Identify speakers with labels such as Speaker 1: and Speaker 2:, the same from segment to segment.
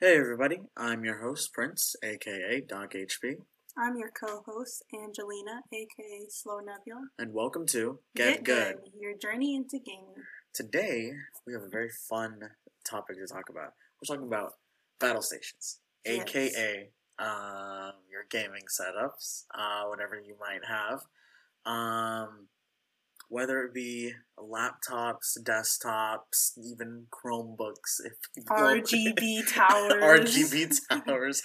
Speaker 1: Hey everybody, I'm your host Prince, aka Doc HB,
Speaker 2: I'm your co-host Angelina, aka Slow Nebula.
Speaker 1: and welcome to Get, Good.
Speaker 2: your journey into gaming.
Speaker 1: Today we have a very fun topic to talk about. We're talking about battle stations,
Speaker 2: Yes.
Speaker 1: aka um, your gaming setups, uh, whatever you might have, um, whether it be laptops, desktops, even Chromebooks, if
Speaker 2: RGB towers.
Speaker 1: RGB towers,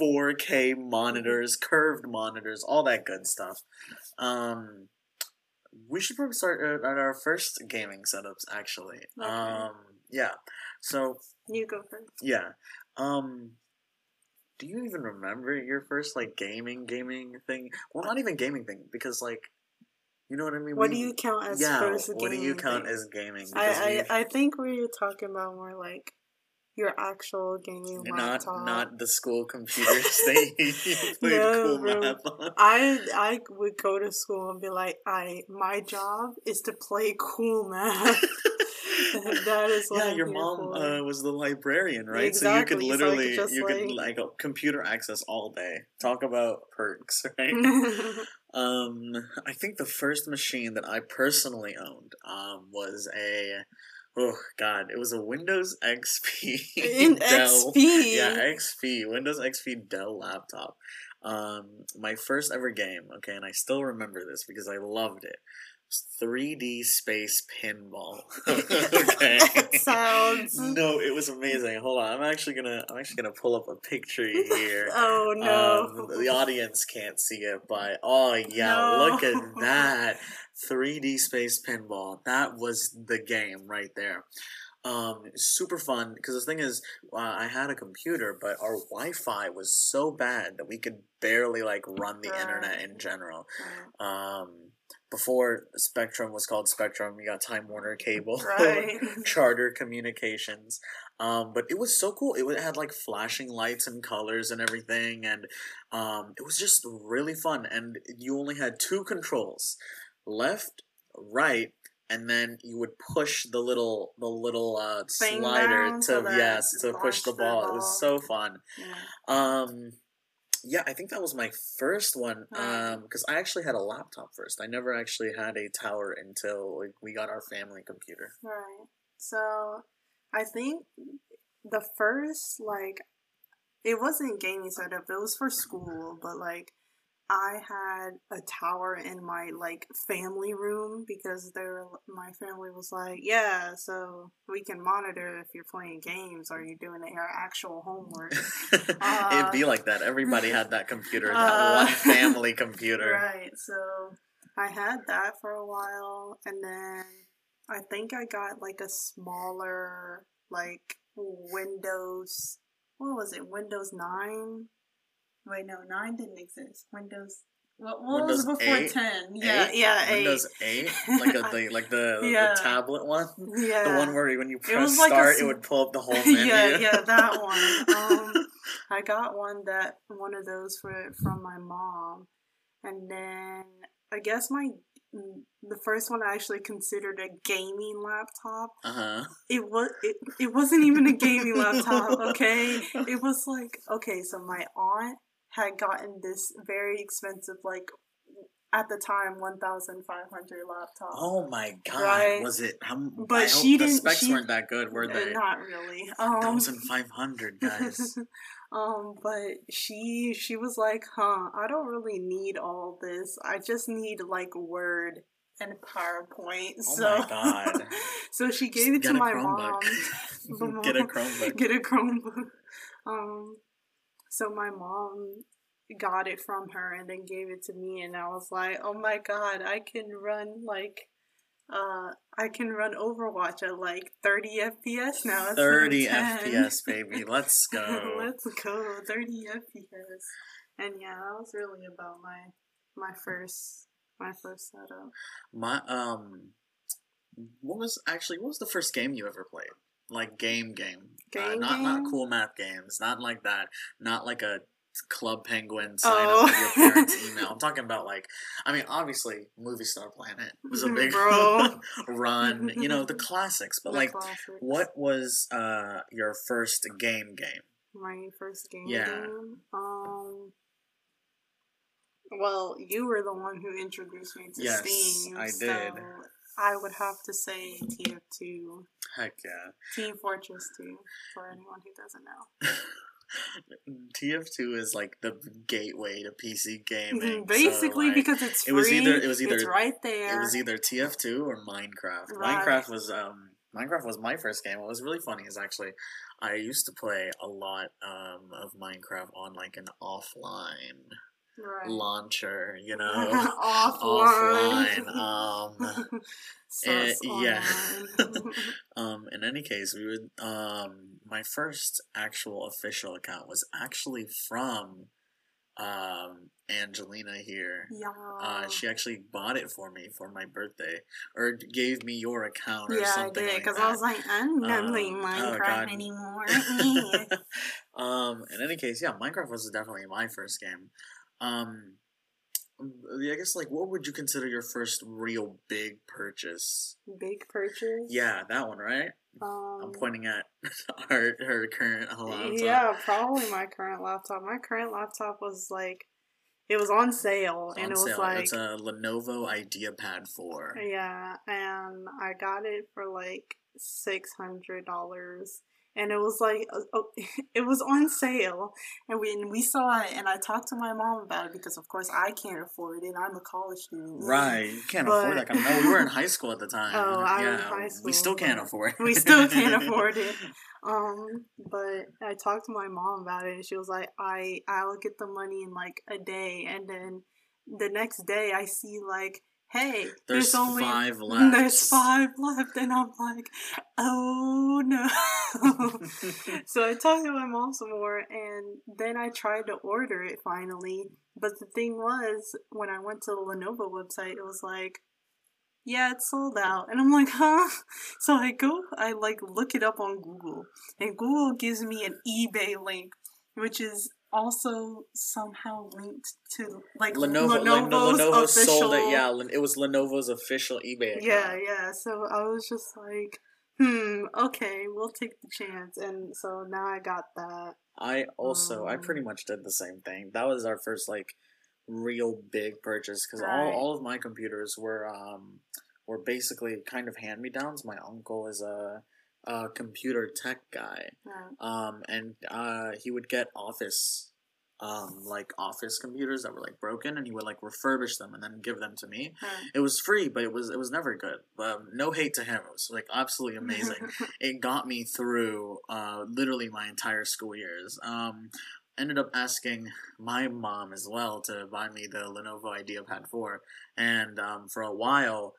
Speaker 1: 4K monitors, curved monitors, all that good stuff. Um, we should probably start at, our first gaming setups. Actually,
Speaker 2: Okay.
Speaker 1: um, yeah. So
Speaker 2: You go first.
Speaker 1: yeah, um, do you even remember your first like gaming gaming thing? Well, not even gaming thing because like, you know what I mean.
Speaker 2: What
Speaker 1: We-
Speaker 2: do you count as
Speaker 1: yeah,
Speaker 2: first
Speaker 1: what do you count
Speaker 2: thing?
Speaker 1: as gaming? Because
Speaker 2: I, I I think we are talking about more like your actual gaming
Speaker 1: not
Speaker 2: laptop.
Speaker 1: not the school computers they you played
Speaker 2: No,
Speaker 1: cool on.
Speaker 2: I I would go to school and be like, I my job is to play cool math. that is what
Speaker 1: yeah, your mom uh, was the librarian, right? So you could
Speaker 2: Exactly, so could
Speaker 1: literally you could
Speaker 2: like-
Speaker 1: like uh, computer access all day. Talk about perks, right? Um, I think the first machine that I personally owned um was a oh god, it was a Windows XP
Speaker 2: In
Speaker 1: Dell.
Speaker 2: XP.
Speaker 1: Yeah, XP, Windows XP Dell laptop. Um, my first ever game, okay, and I still remember this because I loved it. Was 3D space pinball. okay.
Speaker 2: Sounds.
Speaker 1: No, it was amazing. Hold on, I'm actually gonna I'm actually gonna pull up a picture here.
Speaker 2: Oh no.
Speaker 1: Um, the audience can't see it, but oh yeah,
Speaker 2: No.
Speaker 1: look at that 3D space pinball. That was the game right there. Um, super fun because the thing is, uh, I had a computer, but our Wi-Fi was so bad that we could barely like run the internet in general. Um, before Spectrum was called Spectrum, you got Time Warner Cable,
Speaker 2: Right.
Speaker 1: Charter Communications. Um, but it was so cool. It had like flashing lights and colors and everything, and um, it was just really fun. And you only had two controls, left, right, and then you would push the little the little uh, slider
Speaker 2: down
Speaker 1: to yes to push the
Speaker 2: the
Speaker 1: ball. It was so fun.
Speaker 2: Yeah.
Speaker 1: Um, yeah, I think that was my first one.
Speaker 2: Right.
Speaker 1: Um, because I actually had a laptop first. I never actually had a tower until like, we got our family computer.
Speaker 2: Right. So I think the first like it wasn't gaming setup, it was for school, but like I had a tower in my like family room because they were my family was like, Yeah, so we can monitor if you're playing games or you're doing your actual homework.
Speaker 1: It'd be like that. Everybody had that computer, that
Speaker 2: Uh,
Speaker 1: one family computer.
Speaker 2: Right. So I had that for a while, and then I think I got like a smaller, like Windows. What was it? Windows nine. Wait, no, nine didn't exist. Windows. What, what was
Speaker 1: Windows
Speaker 2: before
Speaker 1: 8?
Speaker 2: ten? Yeah,
Speaker 1: Eight?
Speaker 2: yeah, eight.
Speaker 1: Windows 8? Like, a, the, like the,
Speaker 2: Yeah.
Speaker 1: the tablet one?
Speaker 2: yeah,
Speaker 1: The one where when you press
Speaker 2: was like
Speaker 1: start,
Speaker 2: sm-
Speaker 1: it would pull up the whole menu.
Speaker 2: yeah, yeah, that one. Um, I got one that one of those for from my mom, and then I guess my the first one I actually considered a gaming laptop.
Speaker 1: uh huh.
Speaker 2: It was it, it wasn't even a gaming laptop. Okay, it was like okay, so my aunt had gotten this very expensive like at the time one thousand five hundred laptop.
Speaker 1: Oh my god!
Speaker 2: Right.
Speaker 1: Was it? How,
Speaker 2: But
Speaker 1: I
Speaker 2: she
Speaker 1: the
Speaker 2: didn't-
Speaker 1: specs
Speaker 2: she-
Speaker 1: weren't that good, were they?
Speaker 2: Not really. Um,
Speaker 1: Thousand five hundred guys.
Speaker 2: um, but she she was like, "Huh, I don't really need all this. I just need like Word and PowerPoint."
Speaker 1: Oh
Speaker 2: so,
Speaker 1: my God.
Speaker 2: so she gave it to my
Speaker 1: Chromebook.
Speaker 2: mom.
Speaker 1: Get a Chromebook.
Speaker 2: Get a Chromebook. Um, so my mom got it from her and then gave it to me, and I was like, "Oh my god, I can run like." Uh, I can run Overwatch at like 30 FPS now.
Speaker 1: 30 FPS, baby. Let's go.
Speaker 2: Let's go. 30 FPS. And yeah, that was really about my my first my first setup.
Speaker 1: My um, what was actually what was the first game you ever played? Like game game, uh,
Speaker 2: Game
Speaker 1: not not
Speaker 2: game?
Speaker 1: cool math games, not like that, not like a Club Penguin sign
Speaker 2: Oh.
Speaker 1: up with your parents' email. I'm talking about like, I mean, obviously, Movie Star Planet was a big run, you know, the classics. But
Speaker 2: The
Speaker 1: like,
Speaker 2: classics.
Speaker 1: what was uh your first game game?
Speaker 2: My first game.
Speaker 1: Yeah.
Speaker 2: Um. Well, you were the one who introduced me to
Speaker 1: Yes,
Speaker 2: Steam.
Speaker 1: I
Speaker 2: so
Speaker 1: did.
Speaker 2: I would have to say TF2,
Speaker 1: Heck yeah.
Speaker 2: Team Fortress 2, for anyone who doesn't know.
Speaker 1: TF2 is like the gateway to PC gaming. so,
Speaker 2: Basically,
Speaker 1: like,
Speaker 2: because it's free.
Speaker 1: it was either- it was
Speaker 2: it's
Speaker 1: either-
Speaker 2: right there.
Speaker 1: it was either TF2 or Minecraft.
Speaker 2: Right.
Speaker 1: Minecraft was um Minecraft was my first game. What was really funny is actually I used to play a lot um of Minecraft on like an offline
Speaker 2: right.
Speaker 1: launcher, you know.
Speaker 2: offline.
Speaker 1: offline. Um
Speaker 2: Sus
Speaker 1: yeah. um in any case, we would um my first actual official account was actually from um Angelina here.
Speaker 2: yeah.
Speaker 1: Uh, she actually bought it for me for my birthday, or gave me your account, or
Speaker 2: yeah, I
Speaker 1: something
Speaker 2: did because
Speaker 1: that.
Speaker 2: I was like, I'm not
Speaker 1: Um,
Speaker 2: playing
Speaker 1: oh,
Speaker 2: Minecraft
Speaker 1: God.
Speaker 2: anymore.
Speaker 1: um, in any case, yeah, Minecraft was definitely my first game. Um, I guess like, what would you consider your first real big purchase?
Speaker 2: Big purchase.
Speaker 1: Yeah, that one, right?
Speaker 2: Um,
Speaker 1: I'm pointing at her her current laptop.
Speaker 2: Yeah, probably my current laptop. My current laptop was like, it was on sale, and
Speaker 1: on
Speaker 2: it was
Speaker 1: sale.
Speaker 2: like,
Speaker 1: it's a Lenovo IdeaPad 4.
Speaker 2: yeah, and I got it for like six hundred dollars, and it was like, uh, oh, it was on sale, and when we saw it, and I talked to my mom about it because of course I can't afford it. I'm a college student.
Speaker 1: Right, you can't
Speaker 2: But-
Speaker 1: afford that kind of. No, we were in high school at the time.
Speaker 2: Oh, I was in high
Speaker 1: We still can't afford it
Speaker 2: we still can't afford it. Um, but I talked to my mom about it, and she was like, "I I'll get the money in like a day," and then the next day I see like, "Hey,
Speaker 1: There's
Speaker 2: there's, only
Speaker 1: five left.
Speaker 2: there's five left," and I'm like, "Oh no!" so I talked to my mom some more, and then I tried to order it finally. But the thing was, when I went to the Lenovo website, it was like, yeah, it's sold out. And I'm like, huh? So I go, I like look it up on Google, and Google gives me an eBay link, which is also somehow linked to like
Speaker 1: Lenovo,
Speaker 2: Lenovo's
Speaker 1: Lenovo
Speaker 2: official.
Speaker 1: sold it. Yeah, it was Lenovo's official eBay account.
Speaker 2: Yeah, yeah. So I was just like, hmm, okay, we'll take the chance. And so now I got that.
Speaker 1: I also, I
Speaker 2: Um,
Speaker 1: pretty much did the same thing. That was our first like real big purchase because
Speaker 2: Right.
Speaker 1: all, all of my computers were um were basically kind of hand me downs. My uncle is a, a computer tech guy,
Speaker 2: Right.
Speaker 1: um, and uh, he would get office um like office computers that were like broken, and he would like refurbish them and then give them to me.
Speaker 2: Right.
Speaker 1: It was free, but it was it was never good. Um, no hate to him. It was like absolutely amazing. it got me through uh, literally my entire school years. Um, ended up asking my mom as well to buy me the Lenovo IdeaPad 4, and um, for a while.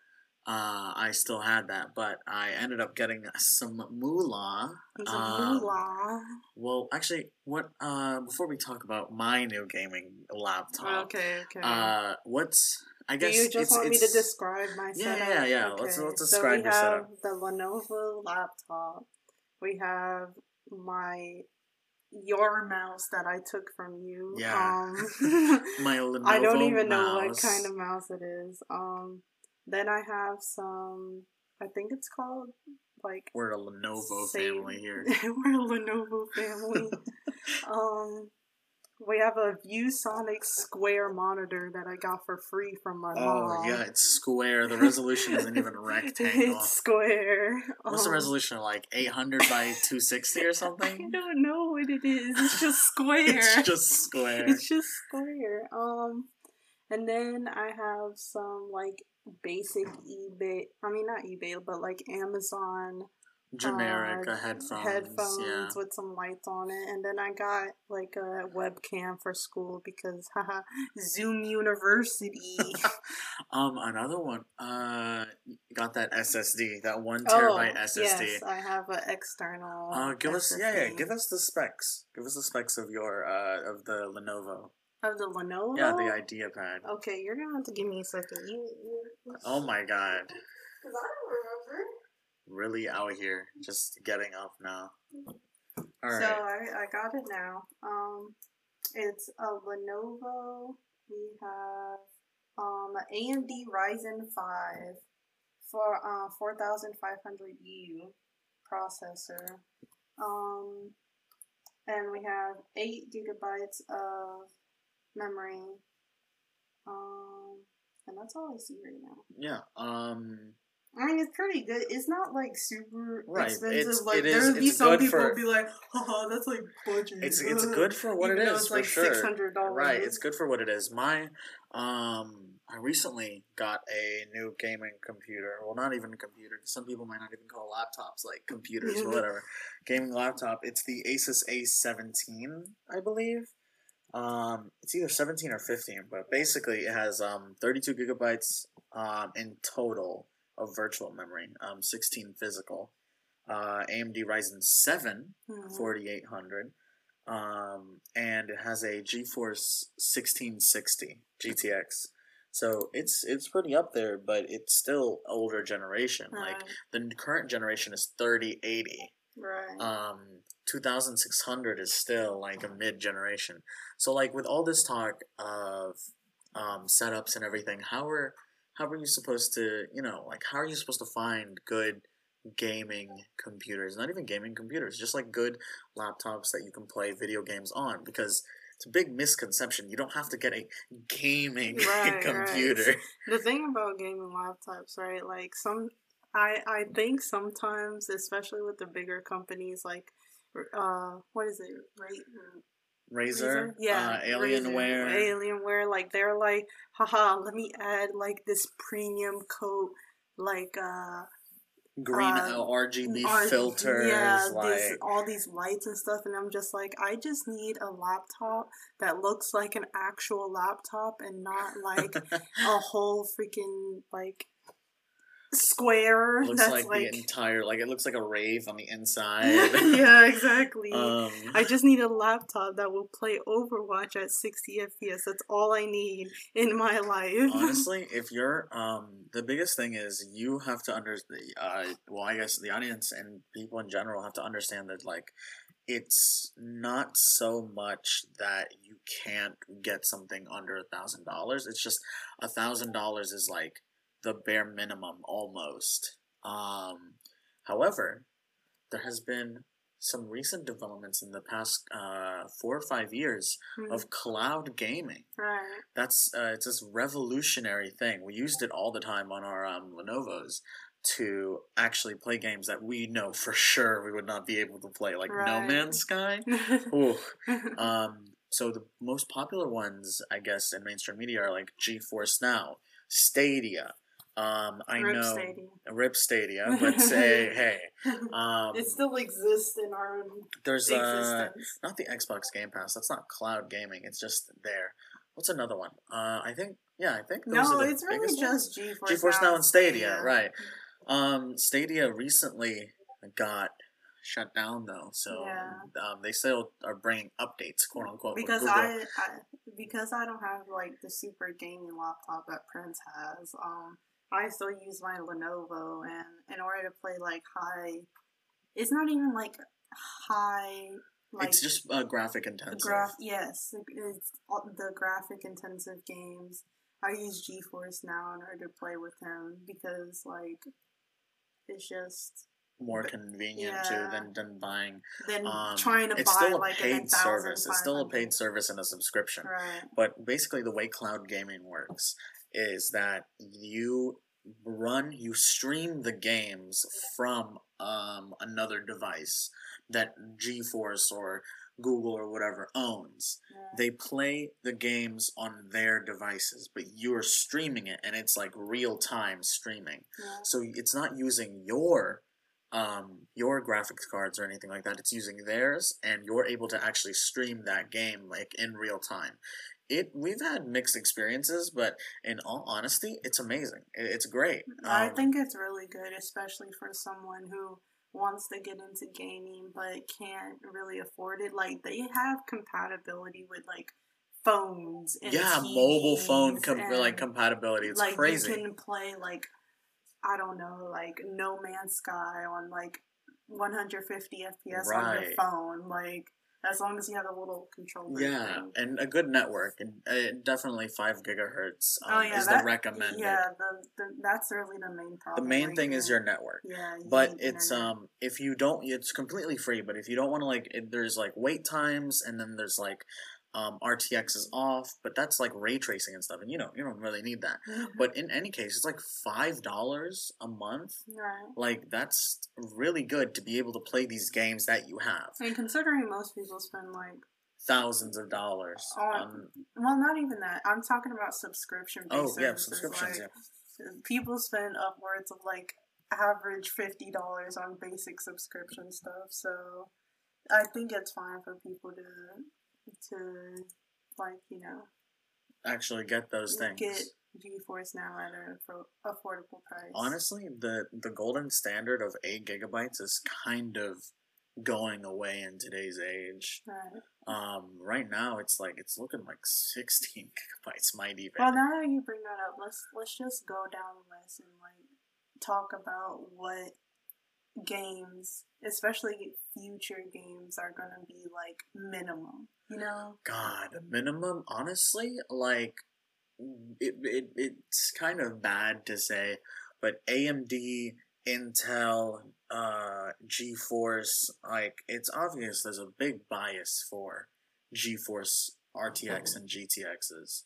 Speaker 1: Uh, I still had that, but I ended up getting some moolah.
Speaker 2: A
Speaker 1: Um,
Speaker 2: moolah.
Speaker 1: Well, actually, what? Uh, before we talk about my new gaming laptop,
Speaker 2: Okay, okay.
Speaker 1: uh, what's? I guess Do
Speaker 2: you just want me to describe my
Speaker 1: Yeah,
Speaker 2: setup?
Speaker 1: yeah, yeah. Let's- let's
Speaker 2: so
Speaker 1: describe
Speaker 2: we
Speaker 1: your
Speaker 2: have
Speaker 1: setup.
Speaker 2: the Lenovo laptop. We have my your mouse that I took from you.
Speaker 1: Yeah.
Speaker 2: Um,
Speaker 1: my Lenovo
Speaker 2: I don't even know what kind of mouse it is. Um, then I have some. I think it's called like
Speaker 1: We're a Lenovo
Speaker 2: Same.
Speaker 1: family here.
Speaker 2: we're a Lenovo family. um, we have a ViewSonic Square monitor that I got for free from my
Speaker 1: Oh
Speaker 2: mom.
Speaker 1: Oh yeah, it's square. The resolution isn't even rectangle.
Speaker 2: It's square.
Speaker 1: What's the
Speaker 2: Um,
Speaker 1: resolution? Like 800 by 260 or something?
Speaker 2: I don't know what it is. It's just square.
Speaker 1: It's just square.
Speaker 2: It's just square. Um, and then I have some like basic eBay. I mean, not eBay, but like Amazon
Speaker 1: Generic
Speaker 2: uh,
Speaker 1: uh, headphones.
Speaker 2: headphones
Speaker 1: Yeah.
Speaker 2: with some lights on it. And then I got like a webcam for school because haha, Zoom University.
Speaker 1: Um, another one. Uh, got that SSD, that one terabyte SSD.
Speaker 2: yes, I have an external.
Speaker 1: Uh, give us yeah yeah give us the specs. Give us the specs of your uh of the Lenovo.
Speaker 2: Of the Lenovo.
Speaker 1: Yeah, the IdeaPad.
Speaker 2: Okay, you're gonna have to give me a second. You, you
Speaker 1: Oh my god,
Speaker 2: Because I don't remember.
Speaker 1: really out here, just getting up now. All right.
Speaker 2: So I, I got it now. Um, it's a Lenovo. We have um AMD Ryzen five for uh four thousand five hundred U processor. Um, and we have eight gigabytes of memory. Um, and that's all I see right now.
Speaker 1: Yeah. Um.
Speaker 2: I mean, it's pretty good. It's not like super
Speaker 1: Right,
Speaker 2: expensive.
Speaker 1: it's-
Speaker 2: like there would be some people
Speaker 1: for-
Speaker 2: be like, "Haha, that's like budget."
Speaker 1: It's it's good for what
Speaker 2: Even
Speaker 1: it
Speaker 2: it's
Speaker 1: for
Speaker 2: like
Speaker 1: sure.
Speaker 2: six hundred dollars.
Speaker 1: Right, it's good for what it is. My, um, I recently got a new gaming computer. Well, not even a computer. Some people might not even call laptops like computers or whatever. Gaming laptop. It's the Asus A17, I believe. Um, it's either 17 or 15, but basically it has um 32 gigabytes um in total of virtual memory, um 16 physical. Uh, AMD Ryzen 7
Speaker 2: Mhm.
Speaker 1: 4800 um, and it has a GeForce 1660 GTX. So it's it's pretty up there, but it's still older generation. Like the current generation is 3080.
Speaker 2: Right.
Speaker 1: Um, 2600 is still like a mid generation. So like with all this talk of um, setups and everything, how are how are you supposed to you know like how are you supposed to find good gaming computers? Not even gaming computers, just like good laptops that you can play video games on because. It's a big misconception. You don't have to get a gaming
Speaker 2: Right, right.
Speaker 1: computer.
Speaker 2: the thing about gaming laptops, right? Like some, I I think sometimes, especially with the bigger companies, like, uh, what is it? Right.
Speaker 1: Razer,
Speaker 2: yeah,
Speaker 1: uh, Alienware,
Speaker 2: Alienware, like they're like, haha, let me add like this premium coat, like uh,
Speaker 1: green
Speaker 2: uh,
Speaker 1: RGB
Speaker 2: R-
Speaker 1: filters,
Speaker 2: yeah,
Speaker 1: like
Speaker 2: these, all these lights and stuff, and I'm just like, I just need a laptop that looks like an actual laptop and not like a whole freaking like square
Speaker 1: looks
Speaker 2: that's
Speaker 1: like,
Speaker 2: like,
Speaker 1: the entire like it looks like a rave on the inside.
Speaker 2: yeah, exactly.
Speaker 1: um,
Speaker 2: I just need a laptop that will play Overwatch at 60 FPS. That's all I need in my life.
Speaker 1: honestly, if you're um, the biggest thing is you have to under uh, well, I guess the audience and people in general have to understand that like it's not so much that you can't get something under a thousand dollars. It's just a thousand dollars is like the bare minimum almost. Um, however, there has been some recent developments in the past uh, four or five years
Speaker 2: Hmm,
Speaker 1: of cloud gaming.
Speaker 2: right.
Speaker 1: That's uh, it's this revolutionary thing. We used it all the time on our um, Lenovo's to actually play games that we know for sure we would not be able to play, like No Man's Sky. Ooh. Um, so the most popular ones, I guess, in mainstream media are like GeForce Now, Stadia. Um, I know
Speaker 2: Rip
Speaker 1: know
Speaker 2: Stadium.
Speaker 1: Rip Stadia, but say hey, um,
Speaker 2: it still exists in our
Speaker 1: there's uh,
Speaker 2: existence.
Speaker 1: not the Xbox Game Pass. That's not cloud gaming. It's just there. What's another one? Uh, I think yeah, I think those
Speaker 2: no, it's really
Speaker 1: biggest ones.
Speaker 2: just GeForce,
Speaker 1: GeForce Now and Stadia, right? Um, Stadia recently got shut down though, so
Speaker 2: Yeah.
Speaker 1: um, they still are bringing updates, quote unquote.
Speaker 2: Because I, I because I don't have like the super gaming laptop that Prince has. Um, I still use my Lenovo, and in order to play like high, it's not even like high. Like
Speaker 1: it's just uh, graphic intensive.
Speaker 2: graph. Yes, it's all- the graphic intensive games. I use GeForce now in order to play with him because like it's just
Speaker 1: more convenient
Speaker 2: yeah.
Speaker 1: too than, than buying.
Speaker 2: then
Speaker 1: Um,
Speaker 2: trying to
Speaker 1: it's
Speaker 2: buy
Speaker 1: still a
Speaker 2: like
Speaker 1: paid
Speaker 2: a
Speaker 1: service. It's still a paid service and a subscription.
Speaker 2: Right.
Speaker 1: But basically, the way cloud gaming works is that you run, you stream the games from um, another device that GeForce or Google or whatever owns.
Speaker 2: Yeah.
Speaker 1: They play the games on their devices, but you're streaming it, and it's like real time streaming.
Speaker 2: yeah.
Speaker 1: So it's not using your um your graphics cards or anything like that. It's using theirs and you're able to actually stream that game like in real time. It we've had mixed experiences, but in all honesty, it's amazing. It's great.
Speaker 2: I
Speaker 1: Um,
Speaker 2: think it's really good, especially for someone who wants to get into gaming but can't really afford it. Like they have compatibility with like phones and
Speaker 1: yeah, mobile phone
Speaker 2: TVs
Speaker 1: com- like compatibility. It's
Speaker 2: like
Speaker 1: crazy.
Speaker 2: you can play like I don't know, like No Man's Sky on like 150 FPS on your phone. Like as long as you have a little controller.
Speaker 1: Yeah, and a good network, and uh, definitely five gigahertz um,
Speaker 2: oh yeah,
Speaker 1: is
Speaker 2: that,
Speaker 1: the recommended.
Speaker 2: Yeah, the, the that's really the main problem.
Speaker 1: the main
Speaker 2: right
Speaker 1: thing is your network.
Speaker 2: Yeah, you
Speaker 1: But it's
Speaker 2: internet.
Speaker 1: um if you don't, it's completely free. But if you don't want to like, it, there's like wait times, and then there's like um RTX is off, but that's like ray tracing and stuff, and you know you don't really need that. But in any case, it's like five dollars a month.
Speaker 2: right.
Speaker 1: Like that's really good to be able to play these games that you have
Speaker 2: I mean, considering most people spend like,
Speaker 1: thousands of dollars
Speaker 2: Oh,
Speaker 1: on.
Speaker 2: well, not even that. I'm talking about subscription.
Speaker 1: Oh yeah, subscriptions.
Speaker 2: Like,
Speaker 1: yeah.
Speaker 2: people spend upwards of like average fifty dollars on basic subscription stuff. So I think it's fine for people to to like you know
Speaker 1: Actually, get those things.
Speaker 2: get GeForce now at an affordable price.
Speaker 1: Honestly, the the golden standard of eight gigabytes is kind of going away in today's age.
Speaker 2: Right.
Speaker 1: Um, right now it's like it's looking like sixteen gigabytes might even.
Speaker 2: Well, now that you bring that up, let's let's just go down the list and like talk about what games, especially future games, are gonna be like minimum. You know?
Speaker 1: God, minimum. Honestly, like it, it it's kind of bad to say, but AMD, Intel, uh, GeForce, like it's obvious there's a big bias for GeForce RTX and GTXs.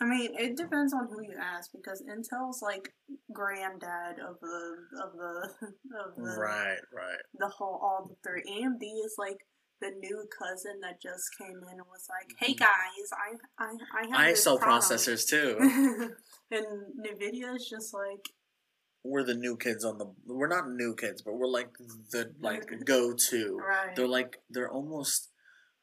Speaker 2: I mean, it depends on who you ask because Intel's like granddad of the of the of the
Speaker 1: Right, right.
Speaker 2: the whole all the three. AMD is like the new cousin that just came in and was like, "Hey mm-hmm. guys, I I I have
Speaker 1: I sell
Speaker 2: product."
Speaker 1: processors too.
Speaker 2: and Nvidia is just like,
Speaker 1: we're the new kids on the. We're not new kids, but we're like the like go to.
Speaker 2: right,
Speaker 1: They're like they're almost.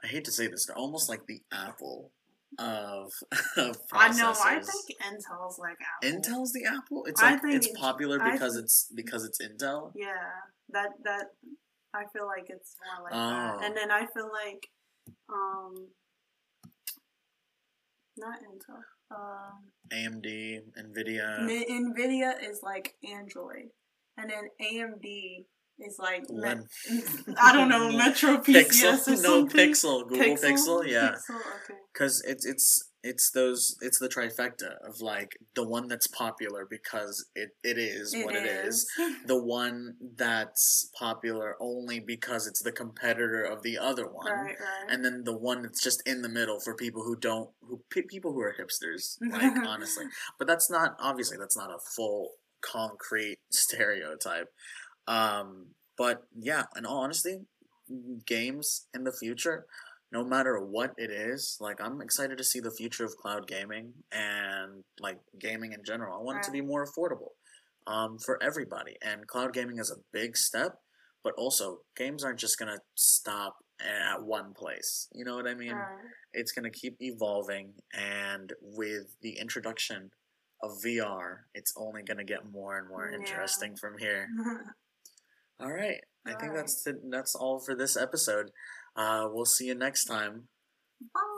Speaker 1: I hate to say this. They're almost like the Apple of of.
Speaker 2: I know. I think Intel's like Apple.
Speaker 1: Intel's the Apple. It's
Speaker 2: I
Speaker 1: like it's popular because
Speaker 2: think-
Speaker 1: it's because it's Intel.
Speaker 2: Yeah, that that I feel like it's more like
Speaker 1: Oh.
Speaker 2: that. And then I feel like, um, not Intel. Um,
Speaker 1: AMD, Nvidia,
Speaker 2: N- Nvidia is like Android, and then AMD is like Me- I don't know Metro PCS
Speaker 1: Pixel,
Speaker 2: or
Speaker 1: no
Speaker 2: something.
Speaker 1: Pixel, Google Pixel, yeah.
Speaker 2: Pixel, okay.
Speaker 1: because it's it's it's those it's the trifecta of like the one that's popular because it, it is what it is the one that's popular only because it's the competitor of the other one
Speaker 2: right, right.
Speaker 1: and then the one that's just in the middle for people who don't who pe- people who are hipsters like honestly but that's not obviously that's not a full concrete stereotype um but yeah and honestly, games in the future no matter what it is like i'm excited to see the future of cloud gaming and like gaming in general. I want it to be more affordable um, for everybody. And cloud gaming is a big step but also games aren't just gonna stop at one place. You know what i mean?
Speaker 2: Right.
Speaker 1: it's going to keep evolving and with the introduction of VR it's only going to get more and more
Speaker 2: Yeah.
Speaker 1: interesting from here All right. All I think
Speaker 2: right.
Speaker 1: that's that's all for this episode. Uh, we'll see you next time. Bye.